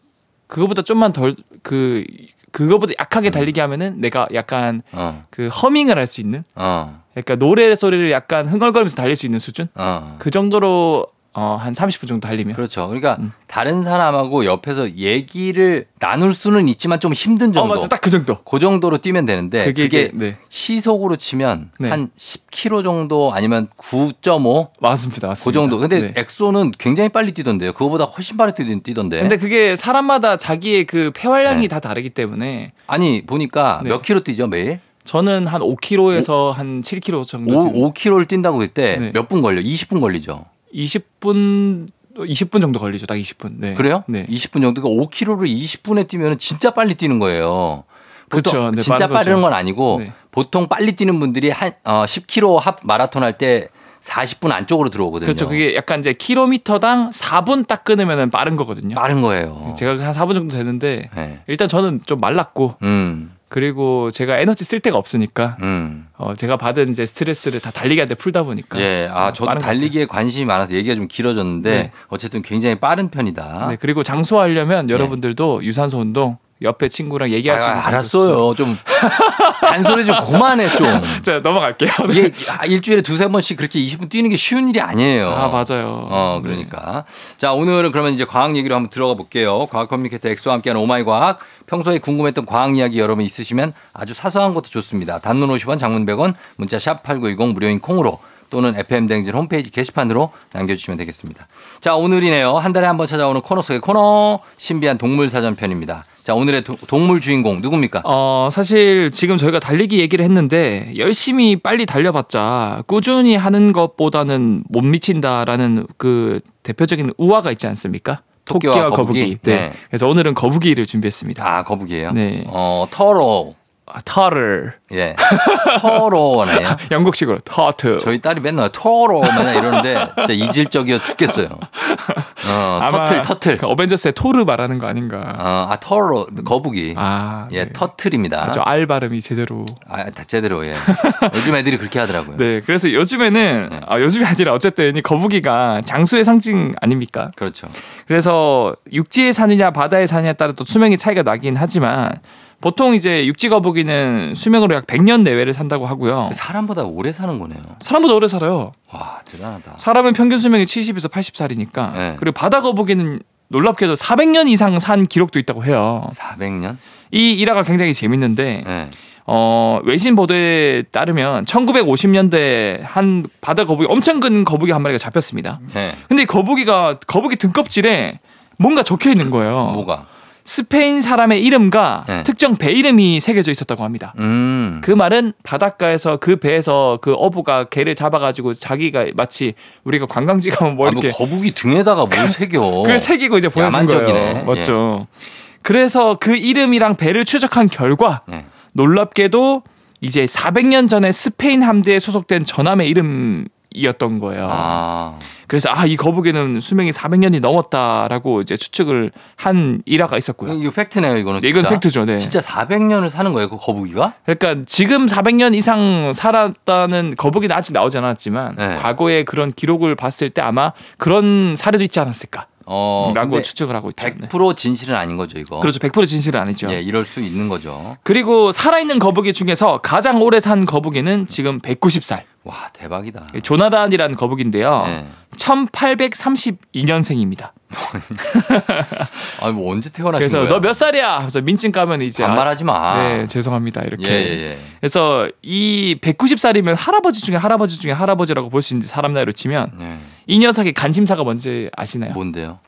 C: 그거보다 좀만 덜 그 그거보다 약하게 달리기 하면은 내가 약간
A: 어,
C: 그 허밍을 할 수 있는
A: 어,
C: 그러니까 노래 소리를 약간 흥얼거리면서 달릴 수 있는 수준?
A: 어.
C: 그 정도로 어, 한 30분 정도 달리면
A: 그렇죠. 그러니까
C: 음.
A: 다른 사람하고 옆에서 얘기를 나눌 수는 있지만 좀 힘든
C: 어
A: 정도.
C: 맞아 딱 그 정도
A: 그 정도로 뛰면 되는데
C: 그게
A: 그게,
C: 네
A: 시속으로 치면
C: 네.
A: 한 10km 정도 아니면 9.5
C: 맞습니다 맞습니다
A: 그 정도. 근데
C: 네.
A: 엑소는 굉장히 빨리 뛰던데요. 그거보다 훨씬 빨리 뛰- 뛰던데.
C: 근데 그게 사람마다 자기의 그 폐활량이
A: 네.
C: 다 다르기 때문에
A: 아니 보니까
C: 네.
A: 몇 킬로 뛰죠 매일?
C: 저는 한 5km에서 한 7km 정도 뛰는
A: 5, 5km를 뛴다고 그때
C: 네.
A: 몇분 걸려? 20분 걸리죠.
C: 20분 20분 정도 걸리죠. 딱 20분. 네.
A: 그래요?
C: 네.
A: 20분 정도. 그러니까 5km를 20분에 뛰면 진짜 빨리 뛰는 거예요.
C: 그쵸. 네,
A: 진짜
C: 빠른.
A: 건 아니고
C: 네.
A: 보통 빨리 뛰는 분들이 한 어, 10km 합 마라톤 할 때 40분 안쪽으로 들어오거든요.
C: 그렇죠. 그게 약간 이제 킬로미터당 4분 딱 끊으면 빠른 거거든요.
A: 빠른 거예요.
C: 제가 한 4분 정도 되는데
A: 네.
C: 일단 저는 좀 말랐고
A: 음,
C: 그리고 제가 에너지 쓸 데가 없으니까
A: 음.
C: 어, 제가 받은 이제 스트레스를 다 달리기 할때 풀다 보니까
A: 예, 아, 저도 달리기에 관심이 많아서 얘기가 좀 길어졌는데
C: 네.
A: 어쨌든 굉장히 빠른 편이다.
C: 네, 그리고 장수하려면 여러분들도 유산소 운동 옆에 친구랑 얘기할 수
A: 아,
C: 있는 정도
A: 알았어요. 좀 잔소리 좀 그만해 좀.
C: 자 넘어갈게요.
A: 이게 아, 일주일에 두세 번씩 그렇게 20분 뛰는 게 쉬운 일이 아니에요.
C: 아 맞아요.
A: 어,
C: 네.
A: 그러니까. 자, 오늘은 그러면 이제 과학 얘기로 한번 들어가 볼게요. 과학 커뮤니케이터 엑소와 함께하는 oh my 과학. 평소에 궁금했던 과학 이야기 여러분 있으시면 아주 사소한 것도 좋습니다. 단문 50원, 장문 100원, 문자 샵 8910 무료인 콩으로 또는 FM 댕진 홈페이지 게시판으로 남겨주시면 되겠습니다. 자, 오늘이네요. 한 달에 한 번 찾아오는 코너 속의 코너 신비한 동물 사전 편입니다. 자, 오늘의 도- 동물 주인공 누굽니까?
C: 어, 사실 지금 저희가 달리기 얘기를 했는데 열심히 빨리 달려봤자 꾸준히 하는 것보다는 못 미친다라는 그 대표적인 우화가 있지 않습니까?
A: 토끼와 거북이?
C: 네.
A: 네.
C: 그래서 오늘은 거북이를 준비했습니다.
A: 아, 거북이에요?
C: 네.
A: 어, 터로.
C: 아, 터를
A: 예. 터로네요.
C: 영국식으로 터트.
A: 저희 딸이 맨날 토로 맨날 이러는데 진짜 이질적이어 죽겠어요. 어, 터틀 터틀.
C: 그 어벤져스의 토르 말하는 거 아닌가.
A: 어, 아 토로 거북이.
C: 아,
A: 예,
C: 네.
A: 터틀입니다.
C: 아주 알 발음이 제대로.
A: 아, 다 제대로 예. 요즘 애들이 그렇게 하더라고요.
C: 네, 그래서 요즘에는
A: 네.
C: 아, 요즘이 아니라 어쨌든 이 거북이가 장수의 상징 아닙니까?
A: 그렇죠.
C: 그래서 육지에 사느냐 바다에 사느냐에 따라 또 수명의 차이가 나긴 하지만 보통 이제 육지 거북이는 수명으로 약 100년 내외를 산다고 하고요.
A: 사람보다 오래 사는 거네요.
C: 사람보다 오래 살아요.
A: 와, 대단하다.
C: 사람은 평균 수명이 70에서 80살이니까.
A: 네.
C: 그리고 바다 거북이는 놀랍게도 400년 이상 산 기록도 있다고 해요.
A: 400년?
C: 이 일화가 굉장히 재밌는데
A: 예.
C: 어, 외신 보도에 따르면 1950년대 한 바다 거북이 엄청 큰 거북이 한 마리가 잡혔습니다.
A: 네.
C: 근데 이 거북이가 거북이 등껍질에 뭔가 적혀 있는 거예요.
A: 뭐가?
C: 스페인 사람의 이름과
A: 네.
C: 특정 배 이름이 새겨져 있었다고 합니다.
A: 음.
C: 그 말은 바닷가에서 그 배에서 그 어부가 개를 잡아가지고 자기가 마치 우리가 관광지 가면 뭐
A: 아, 뭐
C: 이렇게
A: 거북이 등에다가 뭘 새겨?
C: 그걸 새기고 이제
A: 야만적이네.
C: 거예요. 맞죠. 그래서 그 이름이랑 배를 추적한 결과
A: 네.
C: 놀랍게도 이제 400년 전에 스페인 함대에 소속된 전함의 이름 이었던 거예요.
A: 아.
C: 그래서 아 이 거북이는 수명이 400년이 넘었다라고 이제 추측을 한 일화가 있었고요.
A: 이거 팩트네요, 이거는.
C: 네, 이건
A: 진짜.
C: 팩트죠. 네.
A: 진짜 400년을 사는 거예요, 그 거북이가?
C: 그러니까 지금 400년 이상 살았다는 거북이는 아직 나오지 않았지만
A: 네.
C: 과거의 그런 기록을 봤을 때 아마 그런 사례도 있지 않았을까?
A: 어.
C: 라고 추측을 하고 있죠. 네.
A: 100% 진실은 아닌 거죠, 이거.
C: 그렇죠. 100% 진실은 아니죠.
A: 예, 이럴 수 있는 거죠.
C: 그리고 살아있는 거북이 중에서 가장 오래 산 거북이는 지금 190살.
A: 와, 대박이다.
C: 조나단이라는 거북인데요.
A: 네.
C: 1832년생입니다.
A: 아, 뭐 언제 태어나신
C: 그래서? 너 몇 살이야? 그래서 민증 까면 이제
A: 반말하지 마.
C: 아, 네, 죄송합니다. 이렇게.
A: 예, 예, 예.
C: 그래서 이 190살이면 할아버지 중에 할아버지 중에 할아버지라고 볼 수 있는데 사람 나이로 치면
A: 예.
C: 이 녀석의 관심사가 뭔지 아시나요?
A: 뭔데요?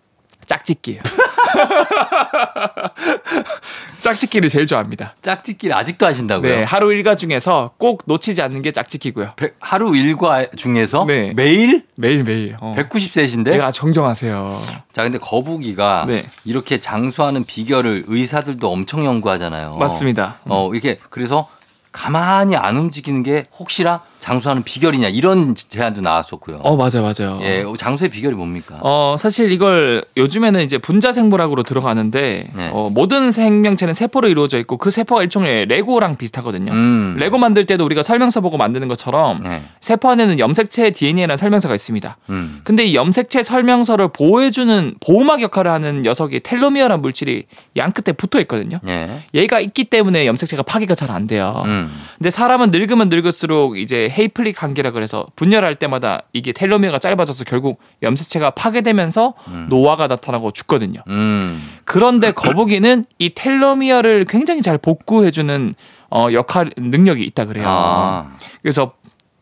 C: 짝짓기예요. 짝짓기를 제일 좋아합니다.
A: 짝짓기를 아직도 하신다고요?
C: 네, 하루 일과 중에서 꼭 놓치지 않는 게 짝짓기고요.
A: 백- 하루 일과 중에서
C: 네.
A: 매일
C: 매일 매일. 어.
A: 190세신데
C: 내가 정정하세요.
A: 자 근데 거북이가
C: 네.
A: 이렇게 장수하는 비결을 의사들도 엄청 연구하잖아요.
C: 맞습니다.
A: 어 이게 그래서 가만히 안 움직이는 게 혹시나 장수하는 비결이냐 이런 제안도 나왔었고요.
C: 어 맞아 맞아요.
A: 예, 장수의 비결이 뭡니까?
C: 어 사실 이걸 요즘에는 이제 분자 생물학으로 들어가는데
A: 네.
C: 어, 모든 생명체는 세포로 이루어져 있고 그 세포가 일종의 레고랑 비슷하거든요.
A: 음.
C: 레고 만들 때도 우리가 설명서 보고 만드는 것처럼
A: 네.
C: 세포 안에는 염색체 DNA라는 설명서가 있습니다.
A: 음.
C: 근데 이 염색체 설명서를 보호해주는 보호막 역할을 하는 녀석이 텔로미어라는 물질이 양 끝에 붙어 있거든요.
A: 예.
C: 얘가 있기 때문에 염색체가 파괴가 잘 안 돼요.
A: 음.
C: 근데 사람은 늙으면 늙을수록 이제 헤이플릭 한계라 그래서 분열할 때마다 이게 텔로미어가 짧아져서 결국 염색체가 파괴되면서 노화가 나타나고 죽거든요.
A: 음.
C: 그런데 거북이는 이 텔로미어를 굉장히 잘 복구해주는 어, 역할 능력이 있다 그래요.
A: 아.
C: 그래서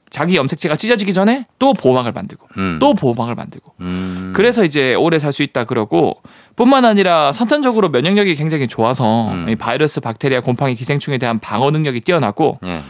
C: 자기 염색체가 찢어지기 전에 또 보호막을 만들고
A: 음.
C: 또 보호막을 만들고
A: 음.
C: 그래서 이제 오래 살 수 있다 그러고 뿐만 아니라 선천적으로 면역력이 굉장히 좋아서
A: 음.
C: 이 바이러스, 박테리아, 곰팡이, 기생충에 대한 방어 능력이 뛰어나고
A: 예.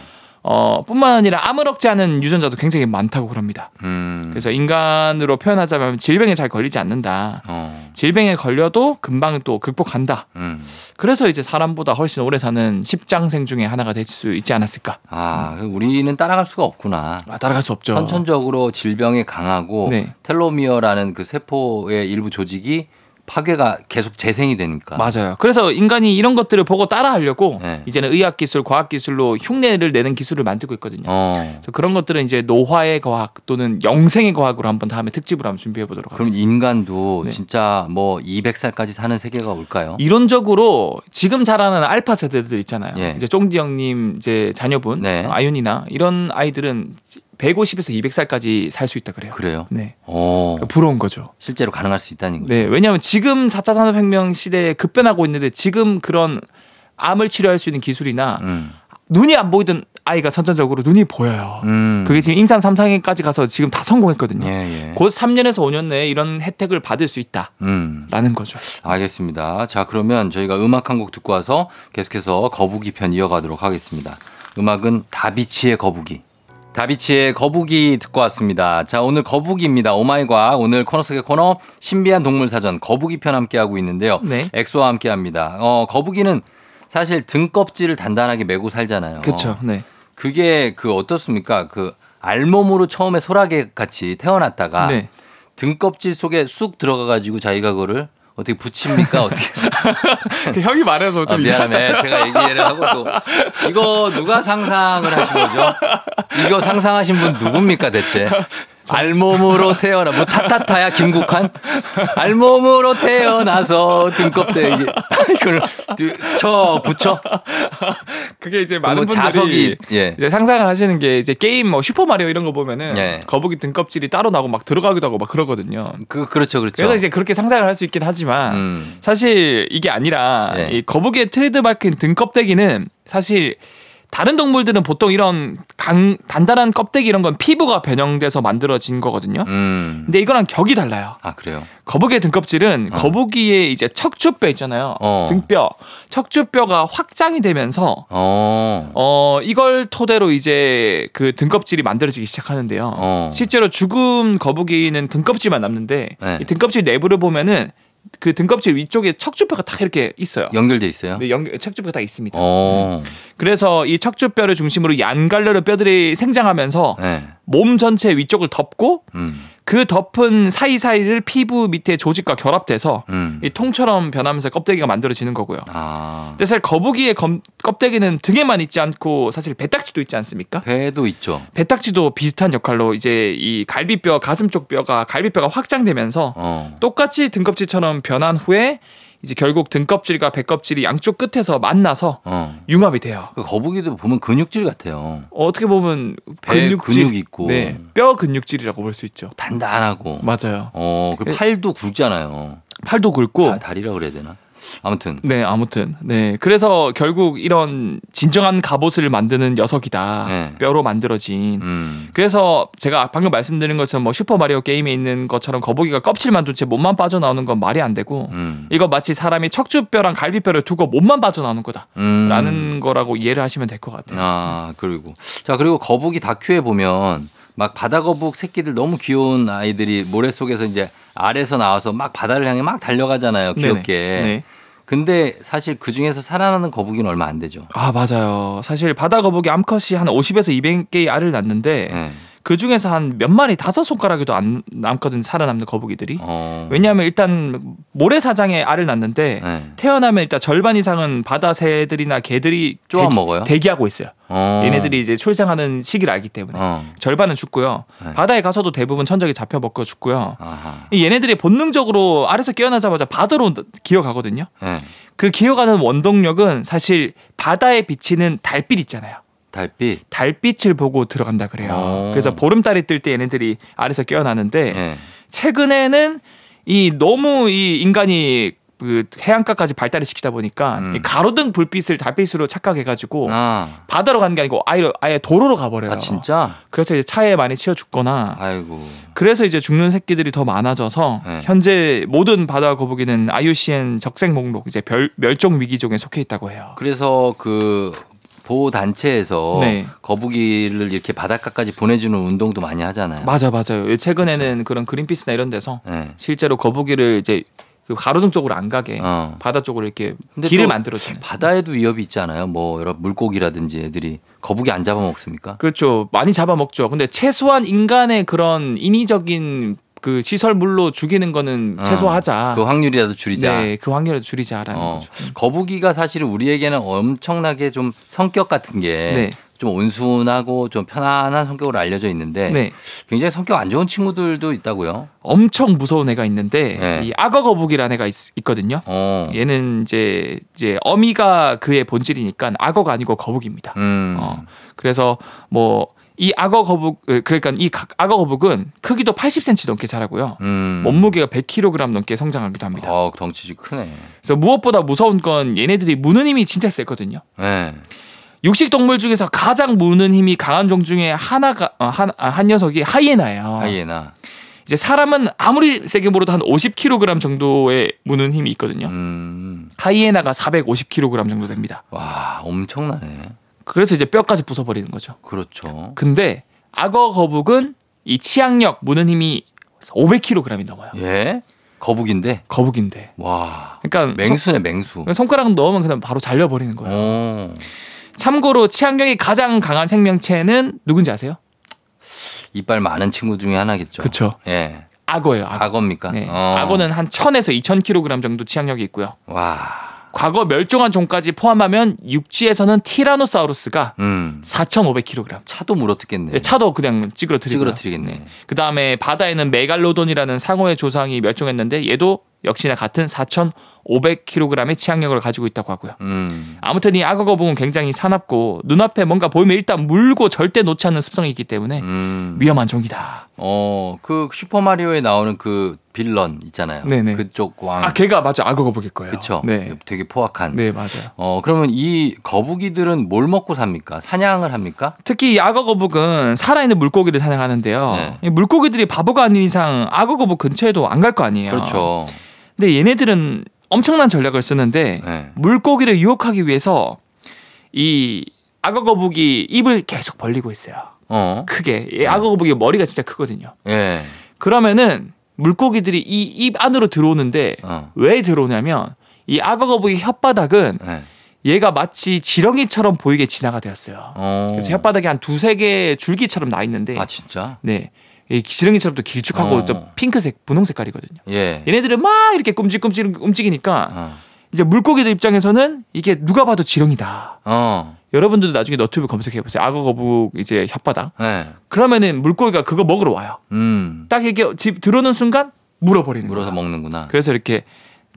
C: 어 뿐만 아니라 아무렇지 않은 유전자도 굉장히 많다고 그럽니다.
A: 음.
C: 그래서 인간으로 표현하자면 질병에 잘 걸리지 않는다.
A: 어.
C: 질병에 걸려도 금방 또 극복한다.
A: 음.
C: 그래서 이제 사람보다 훨씬 오래 사는 십장생 중에 하나가 될 수 있지 않았을까.
A: 아, 우리는 따라갈 수가 없구나.
C: 아, 따라갈 수 없죠.
A: 선천적으로 질병에 강하고
C: 네.
A: 텔로미어라는 그 세포의 일부 조직이 파괴가 계속 재생이 되니까.
C: 맞아요. 그래서 인간이 이런 것들을 보고 따라하려고
A: 네.
C: 이제는 의학 기술, 과학 기술로 흉내를 내는 기술을 만들고 있거든요.
A: 어.
C: 그래서 그런 것들은 이제 노화의 과학 또는 영생의 과학으로 한번 다음에 특집으로 한번 준비해 보도록
A: 그럼
C: 하겠습니다.
A: 인간도
C: 네.
A: 진짜 뭐 200살까지 사는 세계가 올까요?
C: 이론적으로 지금 자라는 알파 세대들 있잖아요.
A: 예.
C: 이제 쫑디 형님 이제 자녀분
A: 네.
C: 아윤이나 이런 아이들은 150에서 200살까지 살 수 있다 그래요.
A: 그래요?
C: 네.
A: 어.
C: 부러운 거죠.
A: 실제로 가능할 수 있다는 거죠.
C: 네. 왜냐하면 지금 4차 산업혁명 시대에 급변하고 있는데 지금 그런 암을 치료할 수 있는 기술이나
A: 음.
C: 눈이 안 보이던 아이가 선천적으로 눈이 보여요.
A: 음.
C: 그게 지금 임상 3상에까지 가서 지금 다 성공했거든요.
A: 예, 예.
C: 곧 3년에서 5년 내에 이런 혜택을 받을 수 있다라는
A: 음.
C: 거죠.
A: 알겠습니다. 자, 그러면 저희가 음악 한 곡 듣고 와서 계속해서 거북이 편 이어가도록 하겠습니다. 음악은 다비치의 거북이. 다비치의 거북이 듣고 왔습니다. 자, 오늘 거북이입니다. 오마이과 오늘 코너 속의 코너 신비한 동물 사전 거북이 편 함께 하고 있는데요.
C: 네.
A: 엑소와 함께 합니다. 어, 거북이는 사실 등껍질을 단단하게 메고 살잖아요.
C: 그렇죠. 네.
A: 그게 그 어떻습니까? 그 알몸으로 처음에 소라게 같이 태어났다가
C: 네.
A: 등껍질 속에 쑥 들어가 가지고 자기가 그거를 어떻게 붙입니까? 어떻게?
C: 그 형이 말해서
A: 아,
C: 좀
A: 미안해. 제가 얘기를 하고 또 이거 누가 상상을 하신 거죠? 이거 상상하신 분 누굽니까 대체? 알몸으로 태어나 뭐 타타타야 김국환? 알몸으로 태어나서 등껍데 이게 이걸 쳐 붙여?
C: 그게 이제 많은
A: 뭐
C: 분들이
A: 자석이 예.
C: 이제 상상을 하시는 게 이제 게임 뭐 슈퍼 마리오 이런 거 보면은
A: 예.
C: 거북이 등껍질이 따로 나고 막 들어가기도 하고 막 그러거든요.
A: 그 그렇죠 그렇죠.
C: 그래서 이제 그렇게 상상을 할 수 있긴 하지만
A: 음.
C: 사실 이게 아니라
A: 네.
C: 이 거북이의 트레이드마크인 등껍데기는 사실 다른 동물들은 보통 이런 강, 단단한 껍데기 이런 건 피부가 변형돼서 만들어진 거거든요.
A: 음.
C: 근데 이거랑 격이 달라요.
A: 아 그래요.
C: 거북이의 등껍질은 거북이의 이제 척추뼈 있잖아요.
A: 어.
C: 등뼈. 척추뼈가 확장이 되면서
A: 어.
C: 어 이걸 토대로 이제 그 등껍질이 만들어지기 시작하는데요.
A: 어.
C: 실제로 죽은 거북이는 등껍질만 남는데
A: 네.
C: 이 등껍질 내부를 보면은 그 등껍질 위쪽에 척추뼈가 딱 이렇게 있어요.
A: 연결돼 있어요.
C: 네, 연 척추뼈가 딱 있습니다.
A: 어.
C: 그래서 이 척추뼈를 중심으로 얀갈르르 뼈들이 생장하면서
A: 네.
C: 몸 전체 위쪽을 덮고
A: 음.
C: 그 덮은 사이사이를 피부 밑에 조직과 결합돼서
A: 음.
C: 이 통처럼 변하면서 껍데기가 만들어지는 거고요.
A: 아.
C: 근데 사실 거북이의 검- 껍데기는 등에만 있지 않고 사실 배딱지도 있지 않습니까?
A: 배도 있죠.
C: 배딱지도 비슷한 역할로 이제 이 갈비뼈 가슴 쪽 뼈가 갈비뼈가 확장되면서
A: 어.
C: 똑같이 등껍질처럼 변한 후에 이제 결국 등껍질과 배껍질이 양쪽 끝에서 만나서
A: 어.
C: 융합이 돼요.
A: 그 거북이도 보면 근육질 같아요.
C: 어떻게 보면
A: 배
C: 근육질,
A: 근육 있고.
C: 네, 뼈 근육질이라고 볼 수 있죠.
A: 단단하고.
C: 맞아요.
A: 어. 팔도 굵잖아요.
C: 팔도 굵고
A: 다, 다리라 그래야 되나? 아무튼.
C: 네, 아무튼. 네. 그래서 결국 이런 진정한 갑옷을 만드는 녀석이다.
A: 네.
C: 뼈로 만들어진.
A: 음.
C: 그래서 제가 방금 말씀드린 것처럼 뭐 슈퍼마리오 게임에 있는 것처럼 거북이가 껍질만 둔채 몸만 빠져나오는 건 말이 안 되고
A: 음.
C: 이거 마치 사람이 척추뼈랑 갈비뼈를 두고 몸만 빠져나오는 거다.
A: 음.
C: 라는 거라고 이해를 하시면 될 것 같아요.
A: 아, 그리고. 자, 그리고 거북이 다큐에 보면 막 바다 거북 새끼들 너무 귀여운 아이들이 모래 속에서 이제 알에서 나와서 막 바다를 향해 막 달려가잖아요. 귀엽게.
C: 네.
A: 근데 사실 그 중에서 살아나는 거북이는 얼마 안 되죠.
C: 아, 맞아요. 사실 바다 거북이 암컷이 한 50에서 200개의 알을 낳는데
A: 네.
C: 그 중에서 한 몇 마리 다섯 손가락에도 안 남거든 살아남는 거북이들이.
A: 어.
C: 왜냐하면 일단 모래사장에 알을 낳는데
A: 네.
C: 태어나면 일단 절반 이상은 바다 새들이나 개들이
A: 쪼아
C: 대기-
A: 먹어요?
C: 대기하고 있어요.
A: 어.
C: 얘네들이 이제 출생하는 시기를 알기 때문에
A: 어.
C: 절반은 죽고요.
A: 네.
C: 바다에 가서도 대부분 천적이 잡혀 먹고 죽고요.
A: 아하.
C: 이 얘네들이 본능적으로 알에서 깨어나자마자 바다로 기어가거든요.
A: 네.
C: 그 기어가는 원동력은 사실 바다에 비치는 달빛 있잖아요.
A: 달빛.
C: 달빛을 보고 들어간다 그래요.
A: 어.
C: 그래서 보름달이 뜰 때 얘네들이 알에서 깨어나는데
A: 네.
C: 최근에는 이 너무 이 인간이 그 해안가까지 발달을 시키다 보니까
A: 음.
C: 이 가로등 불빛을 달빛으로 착각해가지고
A: 아.
C: 바다로 가는 게 아니고 아예 아예 도로로 가버려요.
A: 아 진짜?
C: 그래서 이제 차에 많이 치여 죽거나
A: 아이고.
C: 그래서 이제 죽는 새끼들이 더 많아져서
A: 네.
C: 현재 모든 바다 거북이는 IUCN 적색 목록 이제 별, 멸종 위기종에 속해 있다고 해요.
A: 그래서 그 보호 단체에서
C: 네.
A: 거북이를 이렇게 바닷가까지 보내주는 운동도 많이 하잖아요.
C: 맞아 맞아요. 최근에는 그런 그린피스나 이런 데서
A: 네.
C: 실제로 거북이를 이제 그 가로등 쪽으로 안 가게
A: 어.
C: 바다 쪽으로 이렇게 길을
A: 또
C: 만들어주는.
A: 바다에도 위협이 있잖아요. 뭐 여러 물고기라든지 애들이 거북이 안 잡아먹습니까?
C: 그렇죠. 많이 잡아먹죠. 근데 최소한 인간의 그런 인위적인 그 시설물로 죽이는 거는
A: 어.
C: 최소화하자.
A: 그 확률이라도 줄이자.
C: 네, 그 확률을 줄이자라는
A: 어,
C: 거죠.
A: 거북이가 사실은 우리에게는 엄청나게 좀 성격 같은 게좀
C: 네.
A: 온순하고 좀 편안한 성격으로 알려져 있는데
C: 네.
A: 굉장히 성격 안 좋은 친구들도 있다고요.
C: 엄청 무서운 애가 있는데
A: 네.
C: 이 악어 거북이라는 애가 있, 거든요
A: 어.
C: 얘는 이제 이제 어미가 그의 본질이니까 악어가 아니고 거북입니다.
A: 음.
C: 어. 그래서 뭐 이 악어 거북 으, 그러니까 이 각- 악어 거북은 크기도 80cm 넘게 자라고요.
A: 음.
C: 몸무게가 100kg 넘게 성장하기도 합니다.
A: 어, 덩치 크네.
C: 그래서 무엇보다 무서운 건 얘네들이 무는 힘이 진짜 세거든요.
A: 네.
C: 육식 동물 중에서 가장 무는 힘이 강한 종 중에 하나가 어, 한, 아, 한 녀석이 하이에나예요.
A: 하이에나.
C: 이제 사람은 아무리 세게 물어도 한 50kg 정도의 무는 힘이 있거든요.
A: 음.
C: 하이에나가 450kg 정도 됩니다.
A: 와, 엄청나네.
C: 그래서 이제 뼈까지 부숴버리는 거죠.
A: 그렇죠.
C: 근데 악어 거북은 이 치악력 무는 힘이 500kg이 넘어요.
A: 예? 거북인데?
C: 거북인데.
A: 와.
C: 그러니까
A: 맹수네, 맹수.
C: 손, 손가락 넣으면 그냥 바로 잘려버리는 거예요.
A: 어.
C: 참고로 치악력이 가장 강한 생명체는 누군지 아세요?
A: 이빨 많은 친구 중에 하나겠죠.
C: 그쵸.
A: 예.
C: 악어예요. 악어.
A: 악어 입니까?
C: 네.
A: 어.
C: 악어는 한 1000에서 2000kg 정도 치악력이 있고요.
A: 와.
C: 과거 멸종한 종까지 포함하면 육지에서는 티라노사우루스가
A: 음.
C: 4,500kg.
A: 차도 물어뜯겠네.
C: 차도 그냥 찌그러뜨리고.
A: 찌그러뜨리겠네.
C: 그 다음에 바다에는 메갈로돈이라는 상어의 조상이 멸종했는데 얘도 역시나 같은 4,500kg의 치악력을 가지고 있다고 하고요.
A: 음.
C: 아무튼 이 악어 거북은 굉장히 사납고 눈앞에 뭔가 보이면 일단 물고 절대 놓지 않는 습성이 있기 때문에
A: 음.
C: 위험한 종이다.
A: 어, 그 슈퍼마리오에 나오는 그 빌런 있잖아요.
C: 네네.
A: 그쪽 왕.
C: 아, 걔가 맞아. 악어 거북일 거예요.
A: 그쵸.
C: 네.
A: 되게 포악한.
C: 네, 맞아요.
A: 어, 그러면 이 거북이들은 뭘 먹고 삽니까? 사냥을 합니까?
C: 특히 이 악어 거북은 살아있는 물고기를 사냥하는데요.
A: 네.
C: 이 물고기들이 바보가 아닌 이상 악어 거북 근처에도 안 갈 거 아니에요.
A: 그렇죠.
C: 근데 얘네들은 엄청난 전략을 쓰는데
A: 네.
C: 물고기를 유혹하기 위해서 이 악어 거북이 입을 계속 벌리고 있어요.
A: 어.
C: 크게. 이 악어 거북이 머리가 진짜 크거든요.
A: 예.
C: 그러면은 물고기들이 이 입 안으로 들어오는데
A: 어.
C: 왜 들어오냐면 이 악어 거북이 혓바닥은
A: 예.
C: 얘가 마치 지렁이처럼 보이게 진화가 되었어요.
A: 어.
C: 그래서 혓바닥에 한 두세 개 줄기처럼 나 있는데
A: 아, 진짜?
C: 네. 이 지렁이처럼 또 길쭉하고
A: 어.
C: 또 핑크색, 분홍 색깔이거든요.
A: 예.
C: 얘네들은 막 이렇게 끔찍끔찍 움직이니까
A: 어.
C: 이제 물고기들 입장에서는 이게 누가 봐도 지렁이다.
A: 어.
C: 여러분들도 나중에 너튜브 검색해 보세요. 악어 거북 이제 혓바닥.
A: 예.
C: 그러면은 물고기가 그거 먹으러 와요.
A: 음.
C: 딱 이렇게 집 들어오는 순간 물어버리는
A: 물어서
C: 거예요.
A: 먹는구나.
C: 그래서 이렇게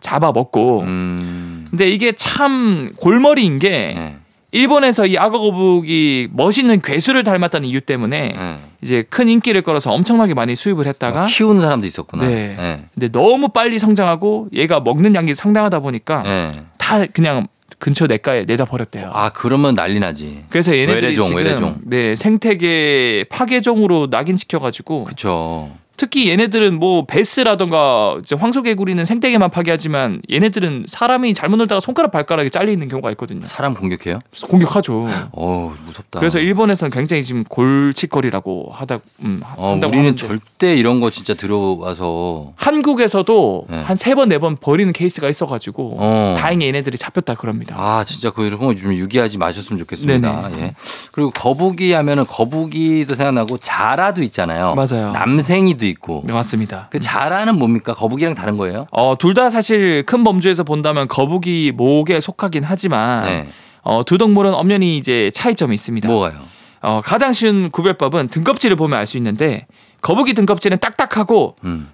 C: 잡아 먹고.
A: 음.
C: 근데 이게 참 골머리인 게
A: 예.
C: 일본에서 이 악어 거북이 멋있는 괴수를 닮았다는 이유 때문에
A: 예.
C: 이제 큰 인기를 끌어서 엄청나게 많이 수입을 했다가
A: 막 키우는 사람도 있었구나.
C: 네.
A: 예.
C: 근데 너무 빨리 성장하고 얘가 먹는 양이 상당하다 보니까
A: 예.
C: 다 그냥 근처 냇가에 내다 버렸대요.
A: 아, 그러면 난리 나지.
C: 그래서 얘네들이
A: 외래종,
C: 지금
A: 외래종.
C: 네 생태계 파괴종으로 낙인시켜가지고
A: 그쵸.
C: 특히 얘네들은 뭐 베스라던가 황소개구리는 생태계만 파괴하지만 얘네들은 사람이 잘못 놀다가 손가락 발가락이 잘려 있는 경우가 있거든요.
A: 사람 공격해요?
C: 공격하죠.
A: 어우, 무섭다.
C: 그래서 일본에서는 굉장히 지금 골칫거리라고 하다 음,
A: 어,
C: 한다고
A: 우리는
C: 하는데
A: 절대 이런 거 진짜 들어와서
C: 한국에서도
A: 네.
C: 한세 번 네 번 버리는 케이스가 있어가지고
A: 어.
C: 다행히 얘네들이 잡혔다 그럽니다.
A: 아 진짜 그 이런 거좀 유기하지 마셨으면 좋겠습니다.
C: 네네.
A: 예. 그리고 거북이 하면은 거북이도 생각나고 자라도 있잖아요.
C: 맞아요.
A: 남생이 도 있고.
C: 네, 맞습니다.
A: 그 자라는 뭡니까? 거북이랑 다른 거예요?
C: 어, 둘 다 사실 큰 범주에서 본다면 거북이 목에 속하긴 하지만
A: 네.
C: 어, 두 동물은 엄연히 이제 차이점이 있습니다.
A: 뭐가요?
C: 어, 가장 쉬운 구별법은 등껍질을 보면 알 수 있는데 거북이 등껍질은 딱딱하고
A: 음.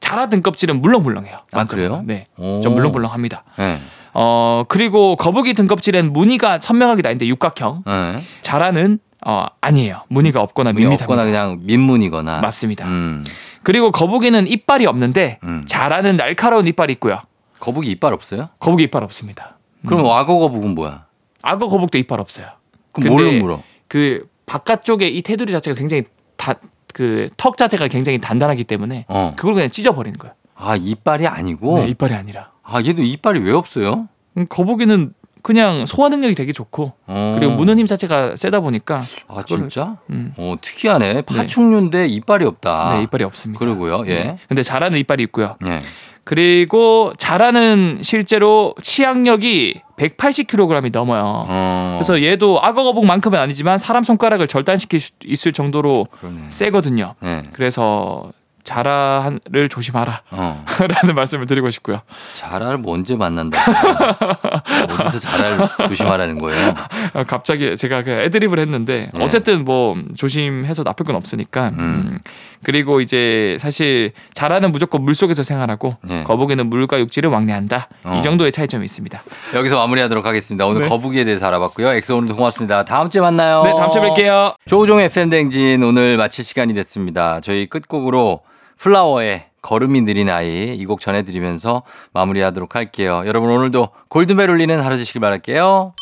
C: 자라 등껍질은 물렁물렁해요.
A: 아, 그래요?
C: 네.
A: 오.
C: 좀 물렁물렁합니다.
A: 네.
C: 어, 그리고 거북이 등껍질엔 무늬가 선명하게 나 있는데 육각형.
A: 네.
C: 자라는 어, 아니에요. 무늬가 없거나.
A: 없거나 그냥 민문이거나.
C: 맞습니다.
A: 음.
C: 그리고 거북이는 이빨이 없는데
A: 음.
C: 자라는 날카로운 이빨이 있고요.
A: 거북이 이빨 없어요?
C: 거북이 이빨 없습니다.
A: 그럼 악어 거북은 뭐야?
C: 악어 거북도 이빨 없어요.
A: 그럼 뭘로 물어?
C: 그 바깥쪽에 이 테두리 자체가 굉장히 다 그 턱 자체가 굉장히 단단하기 때문에
A: 어.
C: 그걸 그냥 찢어버리는 거예요.
A: 아 이빨이 아니고.
C: 네, 이빨이 아니라.
A: 아 얘도 이빨이 왜 없어요?
C: 음, 거북이는 그냥 소화 능력이 되게 좋고
A: 어.
C: 그리고 무는 힘 자체가 세다 보니까
A: 아
C: 그거를-
A: 진짜?
C: 음,
A: 어 특이하네. 파충류인데 이빨이 없다.
C: 네 이빨이 없습니다.
A: 그러고요. 예.
C: 네. 근데 자라는 이빨이 있고요.
A: 예.
C: 그리고 자라는 실제로 치악력이 180kg이 넘어요.
A: 어.
C: 그래서 얘도 악어 거북만큼은 아니지만 사람 손가락을 절단시킬 수 있을 정도로
A: 그러네.
C: 세거든요.
A: 예.
C: 그래서 자라를 조심하라.
A: 어.
C: 라는 말씀을 드리고 싶고요.
A: 자라를 뭐 언제 만난다. 어디서 자라를 조심하라는 거예요?
C: 아, 갑자기 제가 그 애드립을 했는데
A: 네.
C: 어쨌든 뭐 조심해서 나쁠 건 없으니까.
A: 음.
C: 음. 그리고 이제 사실 자라는 무조건 물 속에서 생활하고
A: 네.
C: 거북이는 물과 육지를 왕래한다.
A: 어.
C: 이 정도의 차이점이 있습니다.
A: 여기서 마무리하도록 하겠습니다. 오늘
C: 네.
A: 거북이에 대해서 알아봤고요. 엑소 오늘도 고맙습니다. 다음 주에 만나요.
C: 네, 다음 주에 뵐게요.
A: 조우종의 FM대행진 오늘 마칠 시간이 됐습니다. 저희 끝곡으로 플라워의 걸음이 느린 아이 이 곡 전해드리면서 마무리하도록 할게요. 여러분 오늘도 골든벨 울리는 하루 되시길 바랄게요.